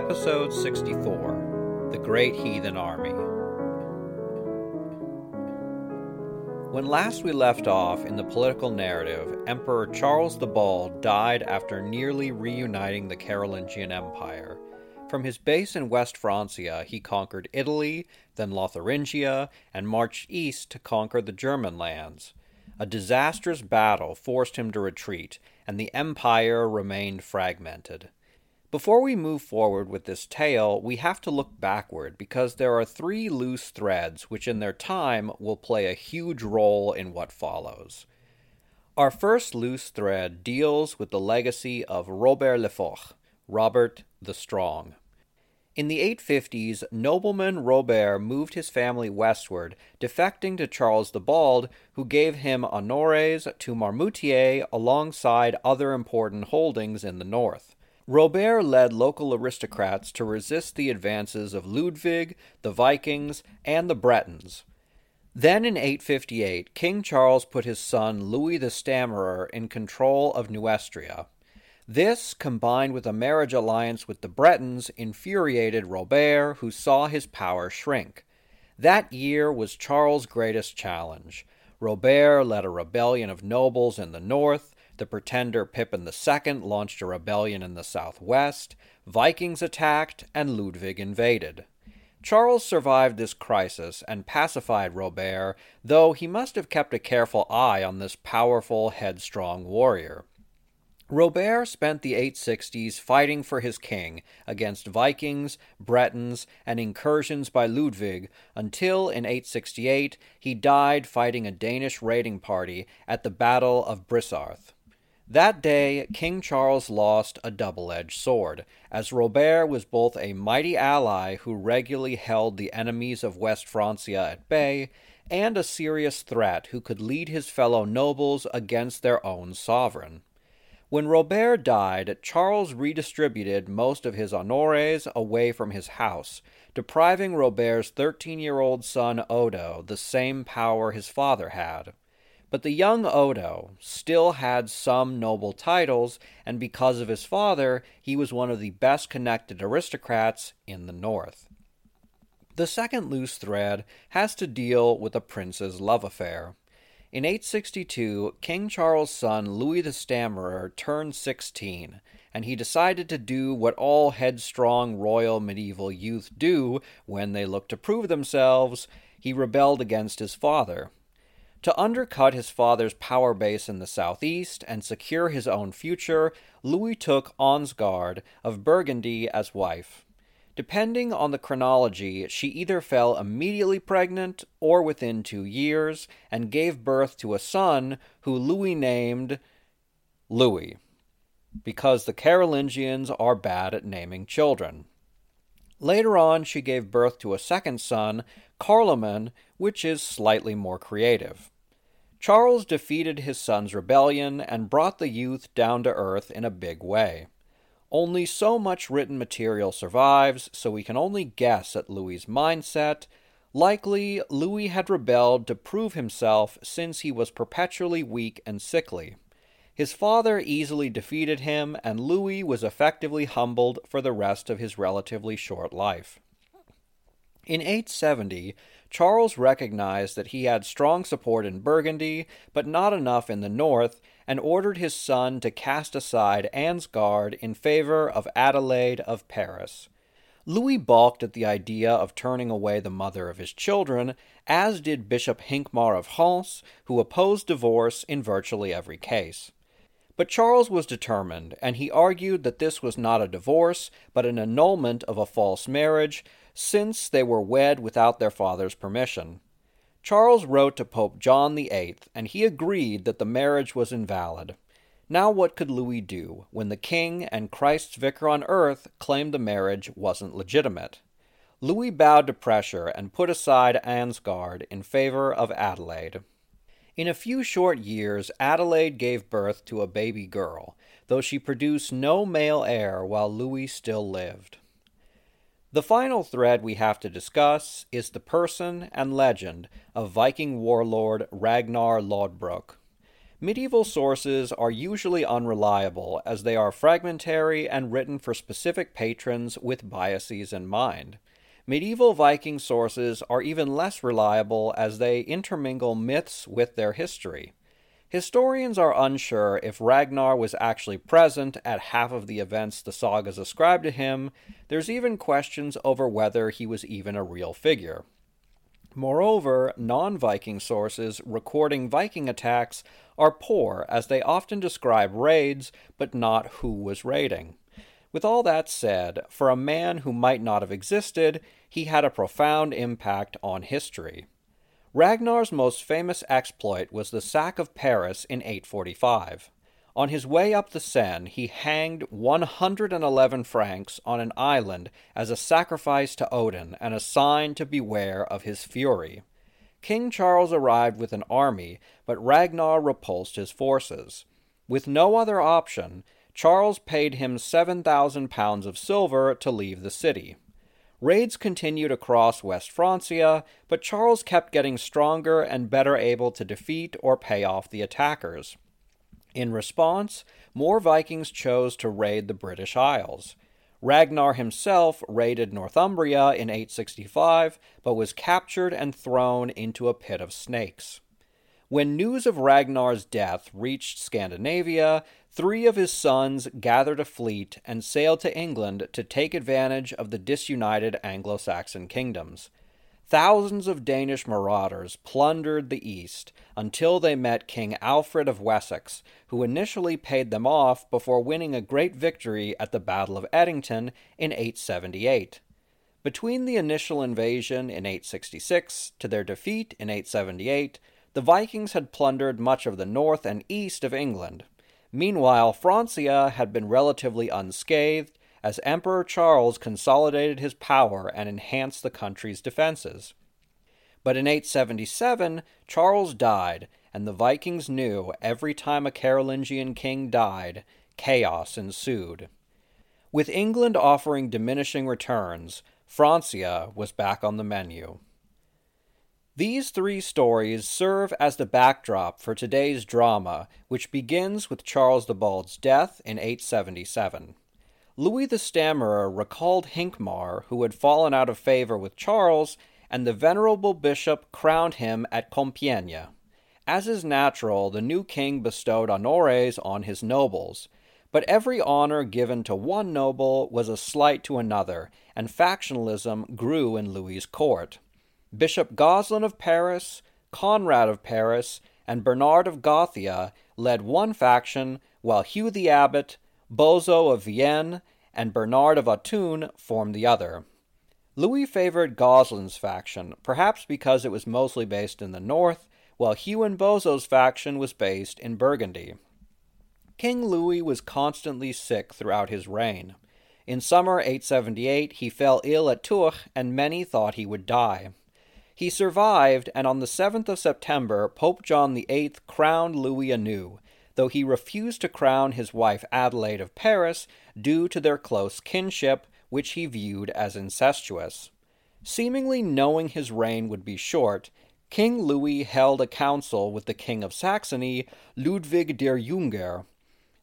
Episode 64 The Great Heathen Army. When last we left off in the political narrative, Emperor Charles the Bald died after nearly reuniting the Carolingian Empire. From his base in West Francia, he conquered Italy, then Lotharingia, and marched east to conquer the German lands. A disastrous battle forced him to retreat, and the empire remained fragmented. Before we move forward with this tale, we have to look backward because there are three loose threads which, in their time, will play a huge role in what follows. Our first loose thread deals with the legacy of Robert le Fort, Robert the Strong. In the 850s, nobleman Robert moved his family westward, defecting to Charles the Bald, who gave him honores to Marmoutier alongside other important holdings in the north. Robert led local aristocrats to resist the advances of Ludwig, the Vikings, and the Bretons. Then in 858, King Charles put his son Louis the Stammerer in control of Neustria. This, combined with a marriage alliance with the Bretons, infuriated Robert, who saw his power shrink. That year was Charles' greatest challenge. Robert led a rebellion of nobles in the north, the pretender Pippin II launched a rebellion in the southwest, Vikings attacked, and Ludwig invaded. Charles survived this crisis and pacified Robert, though he must have kept a careful eye on this powerful, headstrong warrior. Robert spent the 860s fighting for his king against Vikings, Bretons, and incursions by Ludwig until in 868 he died fighting a Danish raiding party at the Battle of Brissarthe. That day, King Charles lost a double edged sword, as Robert was both a mighty ally who regularly held the enemies of West Francia at bay, and a serious threat who could lead his fellow nobles against their own sovereign. When Robert died, Charles redistributed most of his honores away from his house, depriving Robert's 13 year old son Odo the same power his father had. But the young Odo still had some noble titles, and because of his father, he was one of the best connected aristocrats in the north. The second loose thread has to deal with a prince's love affair. In 862, King Charles' son Louis the Stammerer turned 16, and he decided to do what all headstrong royal medieval youth do when they look to prove themselves. He rebelled against his father. To undercut his father's power base in the southeast and secure his own future, Louis took Ansgard of Burgundy as wife. Depending on the chronology, she either fell immediately pregnant or within two years and gave birth to a son who Louis named Louis, because the Carolingians are bad at naming children. Later on, she gave birth to a second son, Carloman, which is slightly more creative. Charles defeated his son's rebellion and brought the youth down to earth in a big way. Only so much written material survives, so we can only guess at Louis's mindset. Likely, Louis had rebelled to prove himself since he was perpetually weak and sickly. His father easily defeated him, and Louis was effectively humbled for the rest of his relatively short life. In 870, Charles recognized that he had strong support in Burgundy, but not enough in the north, and ordered his son to cast aside Ansgard in favor of Adelaide of Paris. Louis balked at the idea of turning away the mother of his children, as did Bishop Hincmar of Reims, who opposed divorce in virtually every case. But Charles was determined, and he argued that this was not a divorce, but an annulment of a false marriage, since they were wed without their father's permission. Charles wrote to Pope John VIII, and he agreed that the marriage was invalid. Now, what could Louis do when the king and Christ's vicar on earth claimed the marriage wasn't legitimate? Louis bowed to pressure and put aside Ansgard in favor of Adelaide. In a few short years, Adelaide gave birth to a baby girl, though she produced no male heir while Louis still lived. The final thread we have to discuss is the person and legend of Viking warlord Ragnar Lodbrok. Medieval sources are usually unreliable as they are fragmentary and written for specific patrons with biases in mind. Medieval Viking sources are even less reliable as they intermingle myths with their history. Historians are unsure if Ragnar was actually present at half of the events the sagas ascribe to him. There's even questions over whether he was even a real figure. Moreover, non Viking sources recording Viking attacks are poor as they often describe raids but not who was raiding. With all that said, for a man who might not have existed, he had a profound impact on history. Ragnar's most famous exploit was the sack of Paris in 845. On his way up the Seine, he hanged 111 Franks on an island as a sacrifice to Odin and a sign to beware of his fury. King Charles arrived with an army, but Ragnar repulsed his forces. With no other option, Charles paid him 7,000 pounds of silver to leave the city. Raids continued across West Francia, but Charles kept getting stronger and better able to defeat or pay off the attackers. In response, more Vikings chose to raid the British Isles. Ragnar himself raided Northumbria in 865, but was captured and thrown into a pit of snakes. When news of Ragnar's death reached Scandinavia, three of his sons gathered a fleet and sailed to England to take advantage of the disunited Anglo Saxon kingdoms. Thousands of Danish marauders plundered the east until they met King Alfred of Wessex, who initially paid them off before winning a great victory at the Battle of Edington in 878. Between the initial invasion in 866 to their defeat in 878, the Vikings had plundered much of the north and east of England. Meanwhile, Francia had been relatively unscathed as Emperor Charles consolidated his power and enhanced the country's defenses. But in 877, Charles died, and the Vikings knew every time a Carolingian king died, chaos ensued. With England offering diminishing returns, Francia was back on the menu. These three stories serve as the backdrop for today's drama, which begins with Charles the Bald's death in 877. Louis the Stammerer recalled Hincmar, who had fallen out of favor with Charles, and the venerable bishop crowned him at Compiègne. As is natural, the new king bestowed honores on his nobles. But every honor given to one noble was a slight to another, and factionalism grew in Louis's court. Bishop Goslin of Paris, Conrad of Paris, and Bernard of Gothia led one faction, while Hugh the Abbot, Boso of Vienne, and Bernard of Autun formed the other. Louis favored Goslin's faction, perhaps because it was mostly based in the north, while Hugh and Boso's faction was based in Burgundy. King Louis was constantly sick throughout his reign. In summer 878, he fell ill at Tours, and many thought he would die. He survived, and on the 7th of September, Pope John VIII crowned Louis anew, though he refused to crown his wife Adelaide of Paris due to their close kinship, which he viewed as incestuous. Seemingly knowing his reign would be short, King Louis held a council with the King of Saxony, Ludwig der Jünger.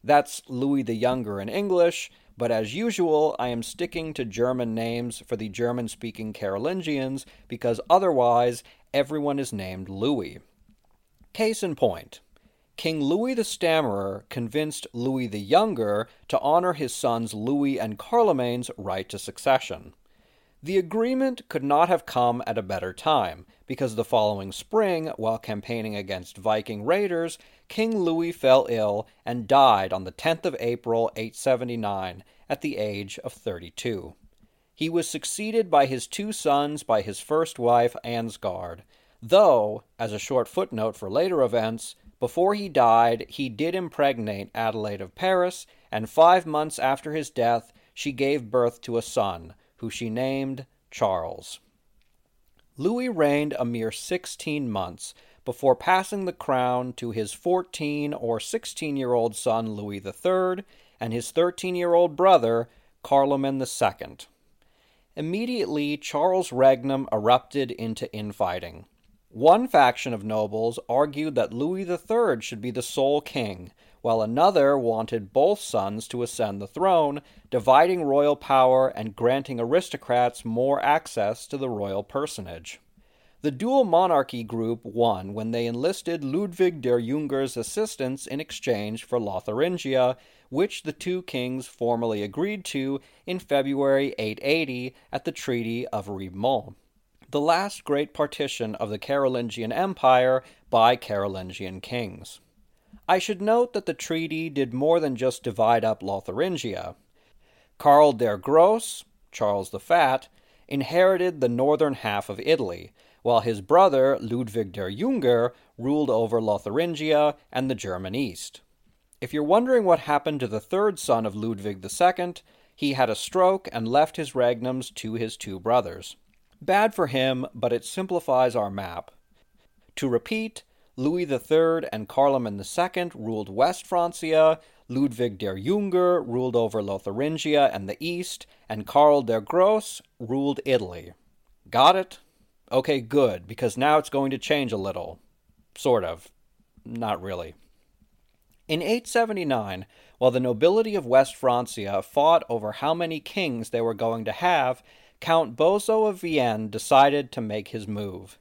That's Louis the Younger in English, but as usual, I am sticking to German names for the German speaking Carolingians because otherwise everyone is named Louis. Case in point King Louis the Stammerer convinced Louis the Younger to honor his sons Louis and Carloman's right to succession. The agreement could not have come at a better time, because the following spring, while campaigning against Viking raiders, King Louis fell ill and died on the 10th of April, 879, at the age of 32. He was succeeded by his two sons by his first wife, Ansgard, though, as a short footnote for later events, before he died, he did impregnate Adelaide of Paris, and five months after his death, she gave birth to a son, who she named Charles. Louis reigned a mere sixteen months before passing the crown to his 14 or 16 year old son Louis III and his 13 year old brother Carloman II. Immediately, Charles' regnum erupted into infighting. One faction of nobles argued that Louis III should be the sole king, while another wanted both sons to ascend the throne, dividing royal power and granting aristocrats more access to the royal personage. The dual monarchy group won when they enlisted Ludwig der Junger's assistance in exchange for Lotharingia, which the two kings formally agreed to in February 880 at the Treaty of Ribemont, the last great partition of the Carolingian Empire by Carolingian kings. I should note that the treaty did more than just divide up Lotharingia. Karl der Grosse, Charles the Fat, inherited the northern half of Italy, while his brother Ludwig der Junger ruled over Lotharingia and the German East. If you're wondering what happened to the third son of Ludwig II, he had a stroke and left his regnums to his two brothers. Bad for him, but it simplifies our map. To repeat, Louis III and Carloman II ruled West Francia, Ludwig der Junger ruled over Lotharingia and the East, and Karl der Grosse ruled Italy. Got it? Okay, good, because now it's going to change a little. Sort of. Not really. In 879, while the nobility of West Francia fought over how many kings they were going to have, Count Boso of Vienne decided to make his move.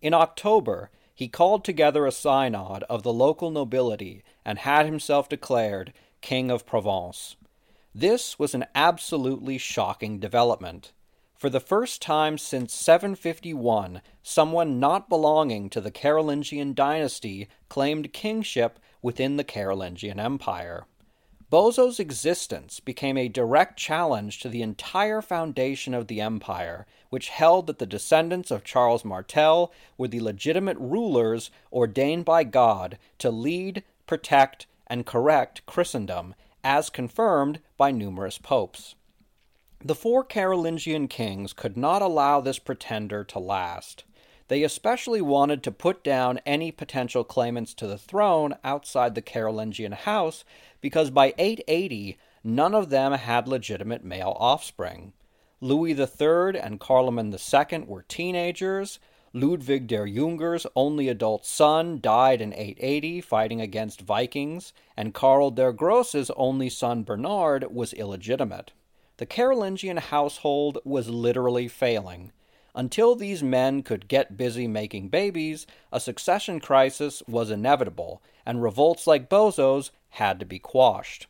In October, he called together a synod of the local nobility and had himself declared King of Provence. This was an absolutely shocking development. For the first time since 751, someone not belonging to the Carolingian dynasty claimed kingship within the Carolingian Empire. Boso's existence became a direct challenge to the entire foundation of the empire, which held that the descendants of Charles Martel were the legitimate rulers ordained by God to lead, protect, and correct Christendom, as confirmed by numerous popes. The four Carolingian kings could not allow this pretender to last. They especially wanted to put down any potential claimants to the throne outside the Carolingian house because by 880 none of them had legitimate male offspring. Louis III and Carloman II were teenagers. Ludwig der Junger's only adult son died in 880 fighting against Vikings, and Karl der Grosse's only son Bernard was illegitimate. The Carolingian household was literally failing. Until these men could get busy making babies, a succession crisis was inevitable, and revolts like Boso's had to be quashed.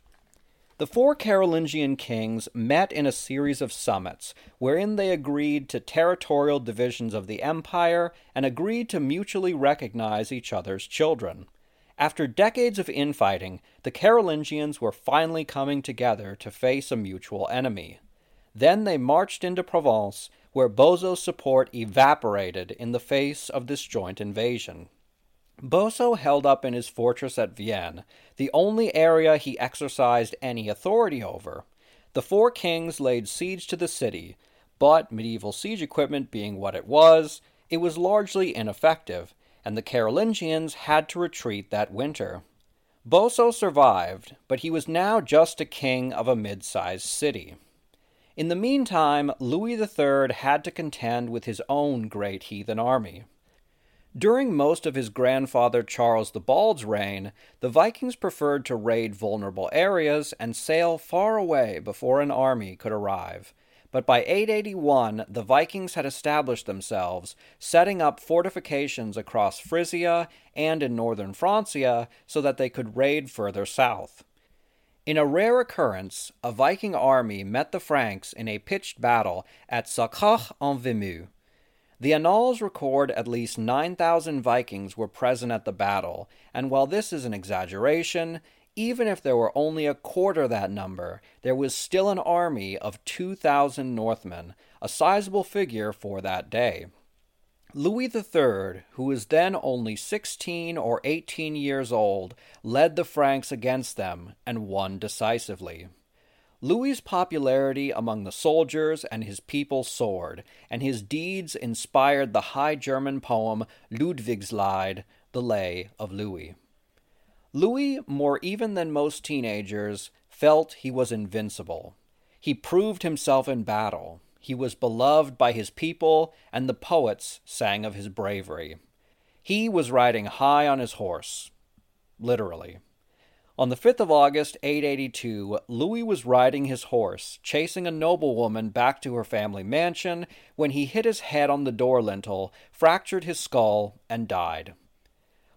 The four Carolingian kings met in a series of summits, wherein they agreed to territorial divisions of the empire and agreed to mutually recognize each other's children. After decades of infighting, the Carolingians were finally coming together to face a mutual enemy. Then they marched into Provence where Boso's support evaporated in the face of this joint invasion. Boso held up in his fortress at Vienne, the only area he exercised any authority over. The four kings laid siege to the city, but medieval siege equipment being what it was, it was largely ineffective, and the Carolingians had to retreat that winter. Boso survived, but he was now just a king of a mid sized city. In the meantime, Louis III had to contend with his own great heathen army. During most of his grandfather Charles the Bald's reign, the Vikings preferred to raid vulnerable areas and sail far away before an army could arrive. But by 881, the Vikings had established themselves, setting up fortifications across Frisia and in northern Francia so that they could raid further south. In a rare occurrence, a Viking army met the Franks in a pitched battle at Saucourt en Vimeu. The annals record at least 9,000 Vikings were present at the battle, and while this is an exaggeration, even if there were only a quarter that number, there was still an army of 2,000 Northmen, a sizable figure for that day. Louis III, who was then only 16 or 18 years old, led the Franks against them and won decisively. Louis's popularity among the soldiers and his people soared, and his deeds inspired the High German poem Ludwigslied, the Lay of Louis. Louis, more even than most teenagers, felt he was invincible. He proved himself in battle. He was beloved by his people, and the poets sang of his bravery. He was riding high on his horse. Literally. On the 5th of August, 882, Louis was riding his horse, chasing a noblewoman back to her family mansion, when he hit his head on the door lintel, fractured his skull, and died.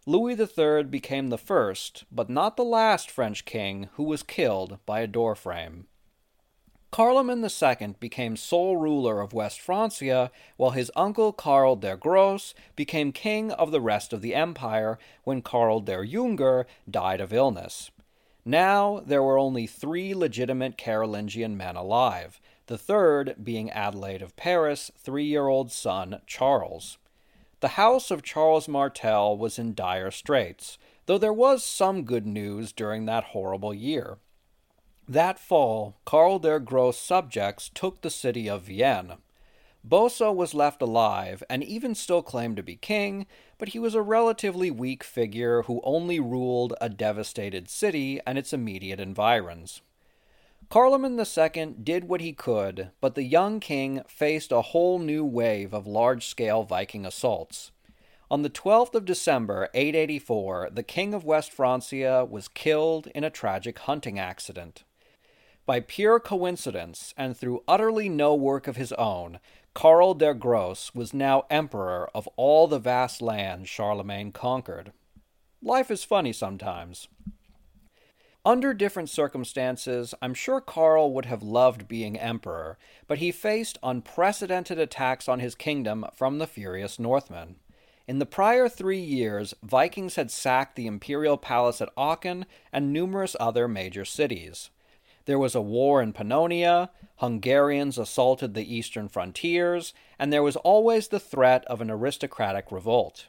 Louis III became the first, but not the last French king who was killed by a doorframe. Carloman II became sole ruler of West Francia, while his uncle Karl der Grosse became king of the rest of the empire when Karl der Junger died of illness. Now there were only three legitimate Carolingian men alive, the third being Adelaide of Paris' three year old son Charles. The house of Charles Martel was in dire straits, though there was some good news during that horrible year. That fall, Karl der Grosse subjects took the city of Vienne. Boso was left alive and even still claimed to be king, but he was a relatively weak figure who only ruled a devastated city and its immediate environs. Carloman II did what he could, but the young king faced a whole new wave of large scale Viking assaults. On the 12th of December, 884, the king of West Francia was killed in a tragic hunting accident. By pure coincidence, and through utterly no work of his own, Karl der Grosse was now emperor of all the vast lands Charlemagne conquered. Life is funny sometimes. Under different circumstances, I'm sure Karl would have loved being emperor, but he faced unprecedented attacks on his kingdom from the furious Northmen. In the prior three years, Vikings had sacked the imperial palace at Aachen and numerous other major cities. There was a war in Pannonia, Hungarians assaulted the eastern frontiers, and there was always the threat of an aristocratic revolt.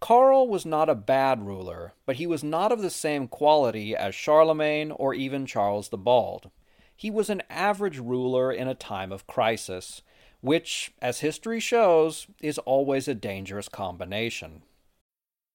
Karl was not a bad ruler, but he was not of the same quality as Charlemagne or even Charles the Bald. He was an average ruler in a time of crisis, which, as history shows, is always a dangerous combination.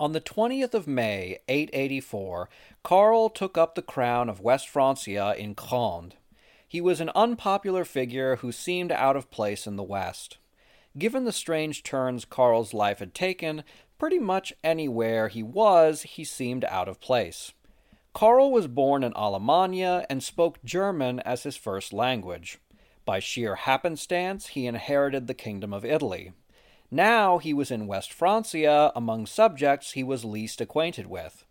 On the 20th of May, 884, Karl took up the crown of West Francia in Conde. He was an unpopular figure who seemed out of place in the West. Given the strange turns Karl's life had taken, pretty much anywhere he was, he seemed out of place. Karl was born in Alemannia and spoke German as his first language. By sheer happenstance, he inherited the Kingdom of Italy. Now he was in West Francia among subjects he was least acquainted with.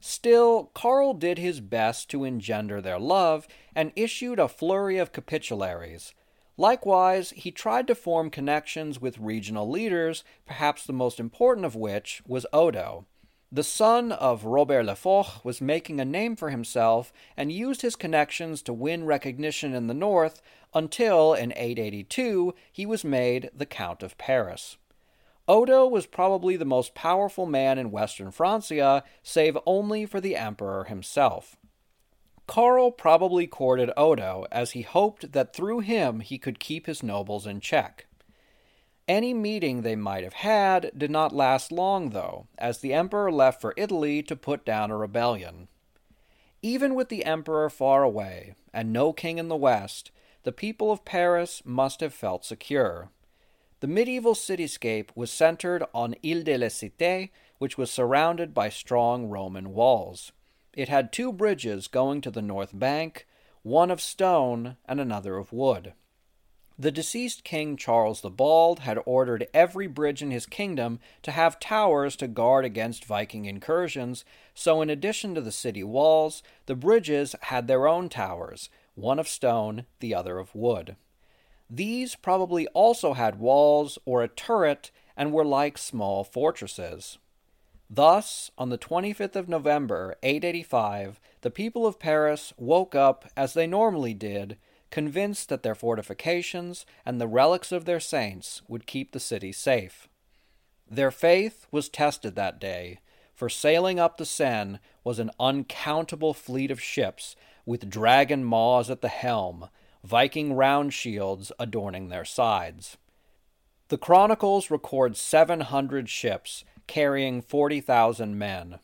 Still, Karl did his best to engender their love and issued a flurry of capitularies. Likewise, he tried to form connections with regional leaders, perhaps the most important of which was Odo. The son of Robert le Fort was making a name for himself and used his connections to win recognition in the north until, in 882, he was made the Count of Paris. Odo was probably the most powerful man in western Francia, save only for the emperor himself. Karl probably courted Odo, as he hoped that through him he could keep his nobles in check. Any meeting they might have had did not last long, though, as the emperor left for Italy to put down a rebellion. Even with the emperor far away and no king in the west, the people of Paris must have felt secure. The medieval cityscape was centered on Ile de la Cité, which was surrounded by strong Roman walls. It had two bridges going to the north bank, one of stone and another of wood. The deceased king Charles the Bald had ordered every bridge in his kingdom to have towers to guard against Viking incursions, so in addition to the city walls, the bridges had their own towers, one of stone, the other of wood. These probably also had walls or a turret and were like small fortresses. Thus, on the 25th of November, 885, the people of Paris woke up as they normally did convinced that their fortifications and the relics of their saints would keep the city safe. Their faith was tested that day, for sailing up the Seine was an uncountable fleet of ships with dragon maws at the helm, Viking round shields adorning their sides. The chronicles record 700 ships carrying 40,000 men.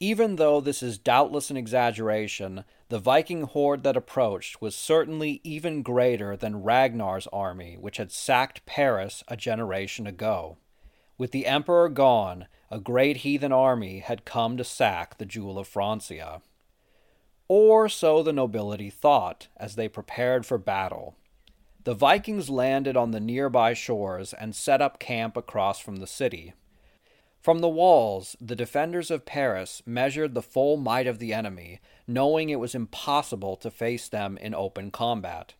Even though this is doubtless an exaggeration, the Viking horde that approached was certainly even greater than Ragnar's army, which had sacked Paris a generation ago. With the emperor gone, a great heathen army had come to sack the jewel of Francia. Or so the nobility thought as they prepared for battle. The Vikings landed on the nearby shores and set up camp across from the city. From the walls, the defenders of Paris measured the full might of the enemy, knowing it was impossible to face them in open combat.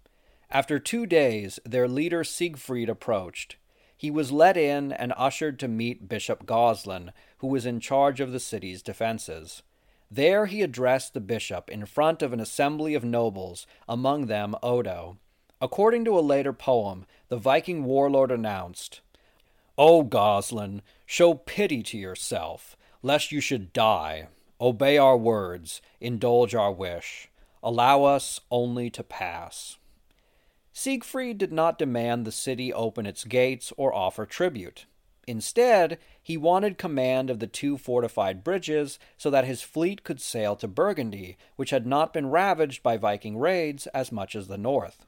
After two days, their leader Siegfried approached. He was let in and ushered to meet Bishop Goslin, who was in charge of the city's defenses. There he addressed the bishop in front of an assembly of nobles, among them Odo. According to a later poem, the Viking warlord announced, O Goslin, show pity to yourself, lest you should die. Obey our words, indulge our wish. Allow us only to pass. Siegfried did not demand the city open its gates or offer tribute. Instead, he wanted command of the two fortified bridges so that his fleet could sail to Burgundy, which had not been ravaged by Viking raids as much as the north.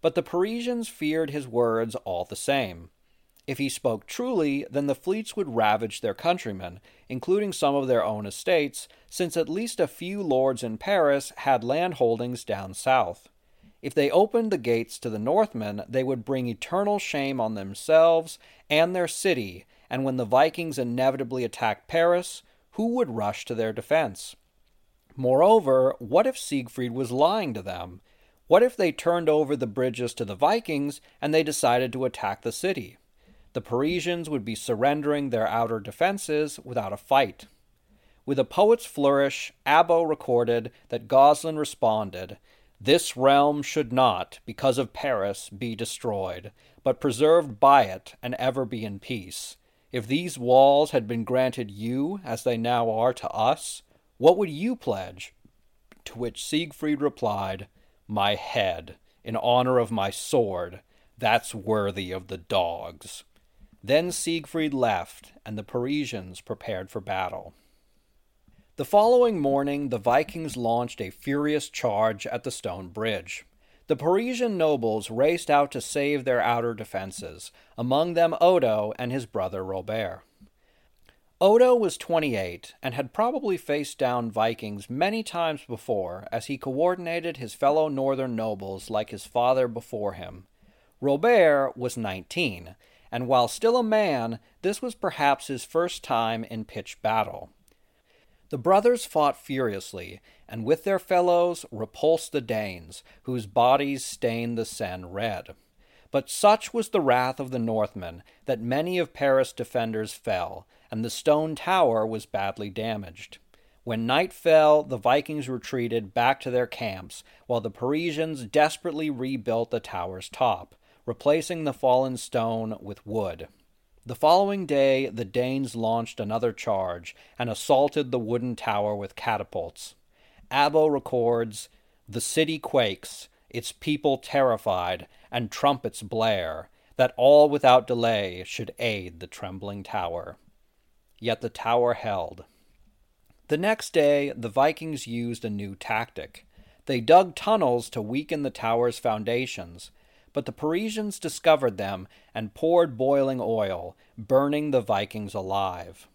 But the Parisians feared his words all the same. If he spoke truly, then the fleets would ravage their countrymen, including some of their own estates, since at least a few lords in Paris had land holdings down south. If they opened the gates to the Northmen, they would bring eternal shame on themselves and their city, and when the Vikings inevitably attacked Paris, who would rush to their defense? Moreover, what if Siegfried was lying to them? What if they turned over the bridges to the Vikings and they decided to attack the city? the Parisians would be surrendering their outer defenses without a fight. With a poet's flourish, Abbo recorded that Goslin responded, This realm should not, because of Paris, be destroyed, but preserved by it and ever be in peace. If these walls had been granted you, as they now are to us, what would you pledge? To which Siegfried replied, My head, in honor of my sword, that's worthy of the dogs. Then Siegfried left, and the Parisians prepared for battle. The following morning, the Vikings launched a furious charge at the stone bridge. The Parisian nobles raced out to save their outer defenses, among them Odo and his brother Robert. Odo was 28 and had probably faced down Vikings many times before as he coordinated his fellow northern nobles like his father before him. Robert was 19 and while still a man, this was perhaps his first time in pitched battle. The brothers fought furiously, and with their fellows repulsed the Danes, whose bodies stained the Seine red. But such was the wrath of the Northmen that many of Paris' defenders fell, and the stone tower was badly damaged. When night fell, the Vikings retreated back to their camps, while the Parisians desperately rebuilt the tower's top replacing the fallen stone with wood. The following day, the Danes launched another charge and assaulted the wooden tower with catapults. Abbo records The city quakes, its people terrified, and trumpets blare, that all without delay should aid the trembling tower. Yet the tower held. The next day, the Vikings used a new tactic. They dug tunnels to weaken the tower's foundations, but the Parisians discovered them and poured boiling oil, burning the Vikings alive.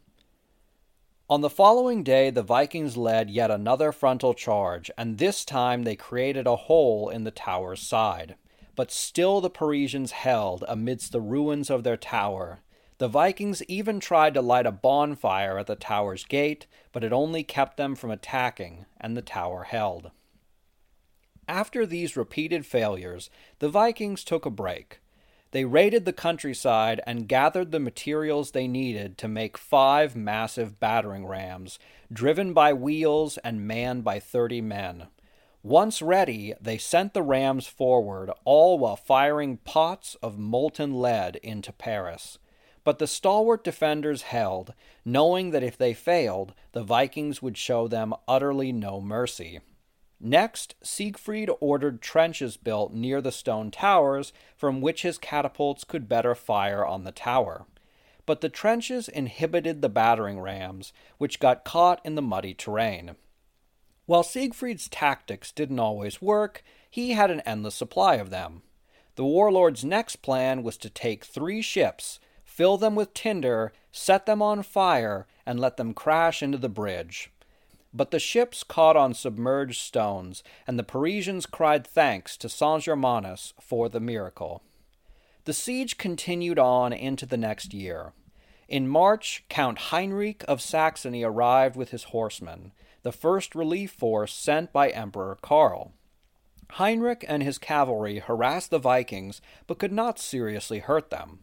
On the following day, the Vikings led yet another frontal charge, and this time they created a hole in the tower's side. But still the Parisians held amidst the ruins of their tower. The Vikings even tried to light a bonfire at the tower's gate, but it only kept them from attacking, and the tower held. After these repeated failures, the Vikings took a break. They raided the countryside and gathered the materials they needed to make five massive battering rams, driven by wheels and manned by 30 men. Once ready, they sent the rams forward, all while firing pots of molten lead into Paris. But the stalwart defenders held, knowing that if they failed, the Vikings would show them utterly no mercy. Next, Siegfried ordered trenches built near the stone towers from which his catapults could better fire on the tower. But the trenches inhibited the battering rams, which got caught in the muddy terrain. While Siegfried's tactics didn't always work, he had an endless supply of them. The warlord's next plan was to take three ships, fill them with tinder, set them on fire, and let them crash into the bridge. But the ships caught on submerged stones, and the Parisians cried thanks to Saint Germanus for the miracle. The siege continued on into the next year. In March, Count Heinrich of Saxony arrived with his horsemen, the first relief force sent by Emperor Karl. Heinrich and his cavalry harassed the Vikings, but could not seriously hurt them.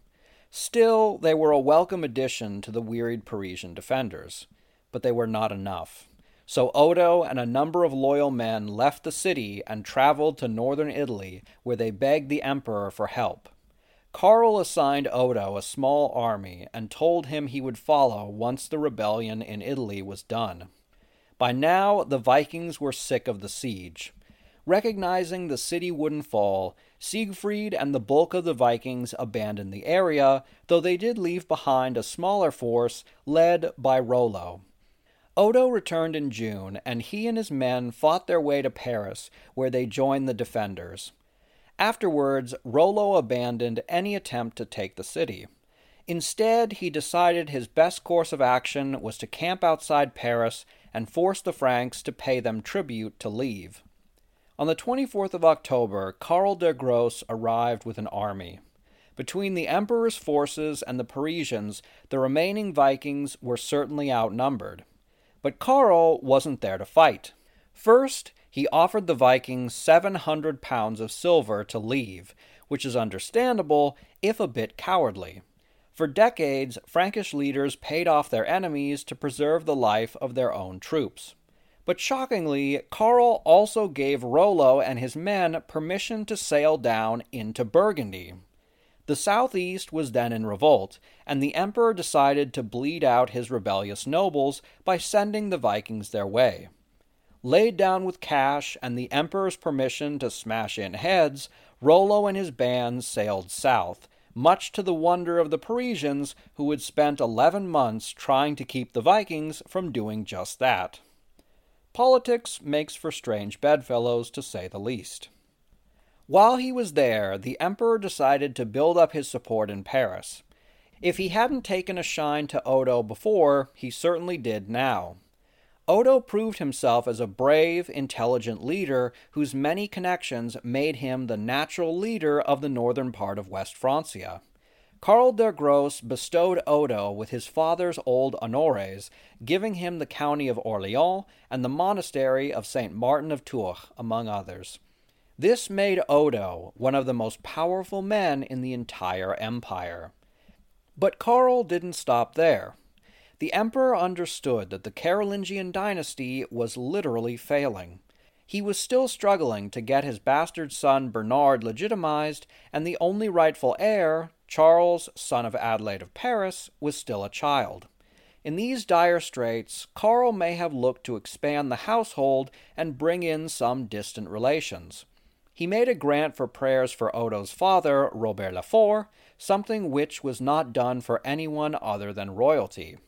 Still, they were a welcome addition to the wearied Parisian defenders. But they were not enough. So Odo and a number of loyal men left the city and traveled to northern Italy, where they begged the emperor for help. Karl assigned Odo a small army and told him he would follow once the rebellion in Italy was done. By now, the Vikings were sick of the siege. Recognizing the city wouldn't fall, Siegfried and the bulk of the Vikings abandoned the area, though they did leave behind a smaller force led by Rollo. Odo returned in June, and he and his men fought their way to Paris, where they joined the defenders. Afterwards, Rollo abandoned any attempt to take the city. Instead, he decided his best course of action was to camp outside Paris and force the Franks to pay them tribute to leave. On the 24th of October, Karl der Grosse arrived with an army. Between the Emperor's forces and the Parisians, the remaining Vikings were certainly outnumbered. But Karl wasn't there to fight. First, he offered the Vikings 700 pounds of silver to leave, which is understandable if a bit cowardly. For decades, Frankish leaders paid off their enemies to preserve the life of their own troops. But shockingly, Karl also gave Rollo and his men permission to sail down into Burgundy. The southeast was then in revolt, and the emperor decided to bleed out his rebellious nobles by sending the Vikings their way. Laid down with cash and the emperor's permission to smash in heads, Rollo and his band sailed south, much to the wonder of the Parisians, who had spent eleven months trying to keep the Vikings from doing just that. Politics makes for strange bedfellows, to say the least. While he was there, the emperor decided to build up his support in Paris. If he hadn't taken a shine to Odo before, he certainly did now. Odo proved himself as a brave, intelligent leader whose many connections made him the natural leader of the northern part of West Francia. Karl der Grosse bestowed Odo with his father's old honores, giving him the county of Orleans and the monastery of St. Martin of Tours, among others. This made Odo one of the most powerful men in the entire empire. But Karl didn't stop there. The emperor understood that the Carolingian dynasty was literally failing. He was still struggling to get his bastard son Bernard legitimized, and the only rightful heir, Charles, son of Adelaide of Paris, was still a child. In these dire straits, Karl may have looked to expand the household and bring in some distant relations he made a grant for prayers for Odo's father, Robert le Fort, something which was not done for anyone other than royalty.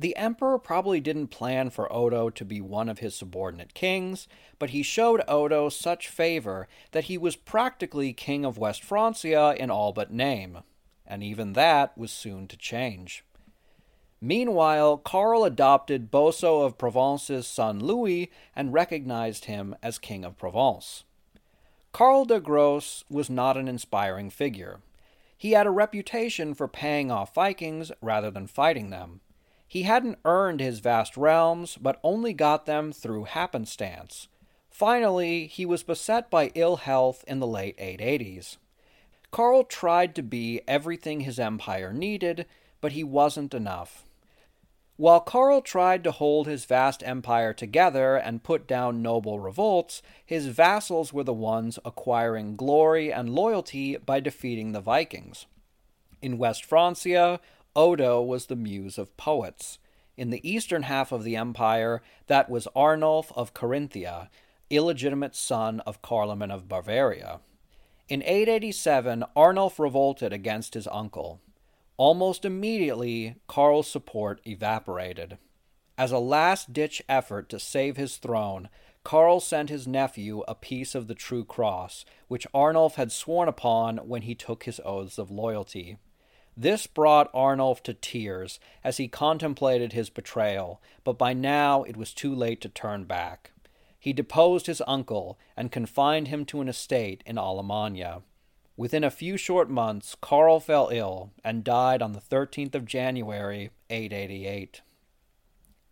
The emperor probably didn't plan for Odo to be one of his subordinate kings, but he showed Odo such favor that he was practically king of West Francia in all but name, and even that was soon to change. Meanwhile, Karl adopted Boso of Provence's son Louis and recognized him as King of Provence. Karl der Grosse was not an inspiring figure. He had a reputation for paying off Vikings rather than fighting them. He hadn't earned his vast realms, but only got them through happenstance. Finally, he was beset by ill health in the late 880s. Karl tried to be everything his empire needed, but he wasn't enough. While Karl tried to hold his vast empire together and put down noble revolts, his vassals were the ones acquiring glory and loyalty by defeating the Vikings. In West Francia, Odo was the muse of poets. In the eastern half of the empire, that was Arnulf of Carinthia, illegitimate son of Carloman of Bavaria. In 887, Arnulf revolted against his uncle. Almost immediately, Karl's support evaporated. As a last ditch effort to save his throne, Karl sent his nephew a piece of the True Cross, which Arnulf had sworn upon when he took his oaths of loyalty. This brought Arnulf to tears as he contemplated his betrayal, but by now it was too late to turn back. He deposed his uncle and confined him to an estate in Alemannia. Within a few short months, Karl fell ill and died on the 13th of January, 888.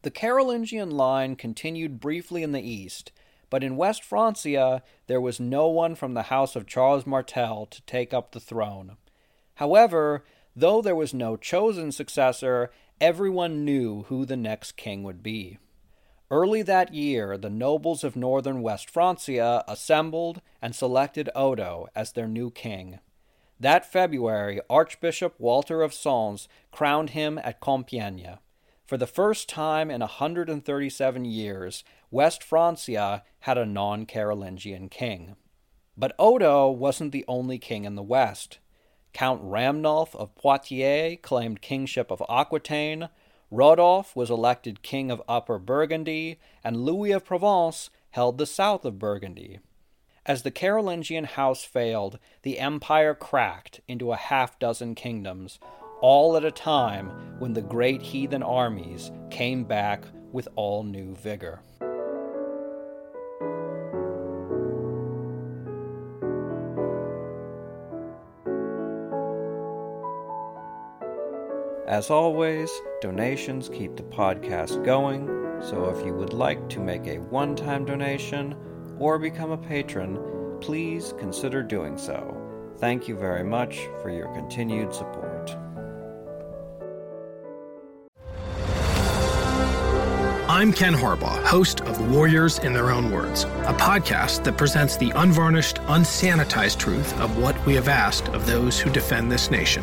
The Carolingian line continued briefly in the east, but in West Francia there was no one from the house of Charles Martel to take up the throne. However, though there was no chosen successor, everyone knew who the next king would be. Early that year, the nobles of northern West Francia assembled and selected Odo as their new king. That February, Archbishop Walter of Sens crowned him at Compiègne. For the first time in a 137 years, West Francia had a non Carolingian king. But Odo wasn't the only king in the West. Count Ramnulf of Poitiers claimed kingship of Aquitaine, Rodolph was elected King of Upper Burgundy, and Louis of Provence held the south of Burgundy. As the Carolingian house failed, the empire cracked into a half dozen kingdoms, all at a time when the great heathen armies came back with all new vigor. As always, donations keep the podcast going, so if you would like to make a one time donation or become a patron, please consider doing so. Thank you very much for your continued support. I'm Ken Harbaugh, host of Warriors in Their Own Words, a podcast that presents the unvarnished, unsanitized truth of what we have asked of those who defend this nation.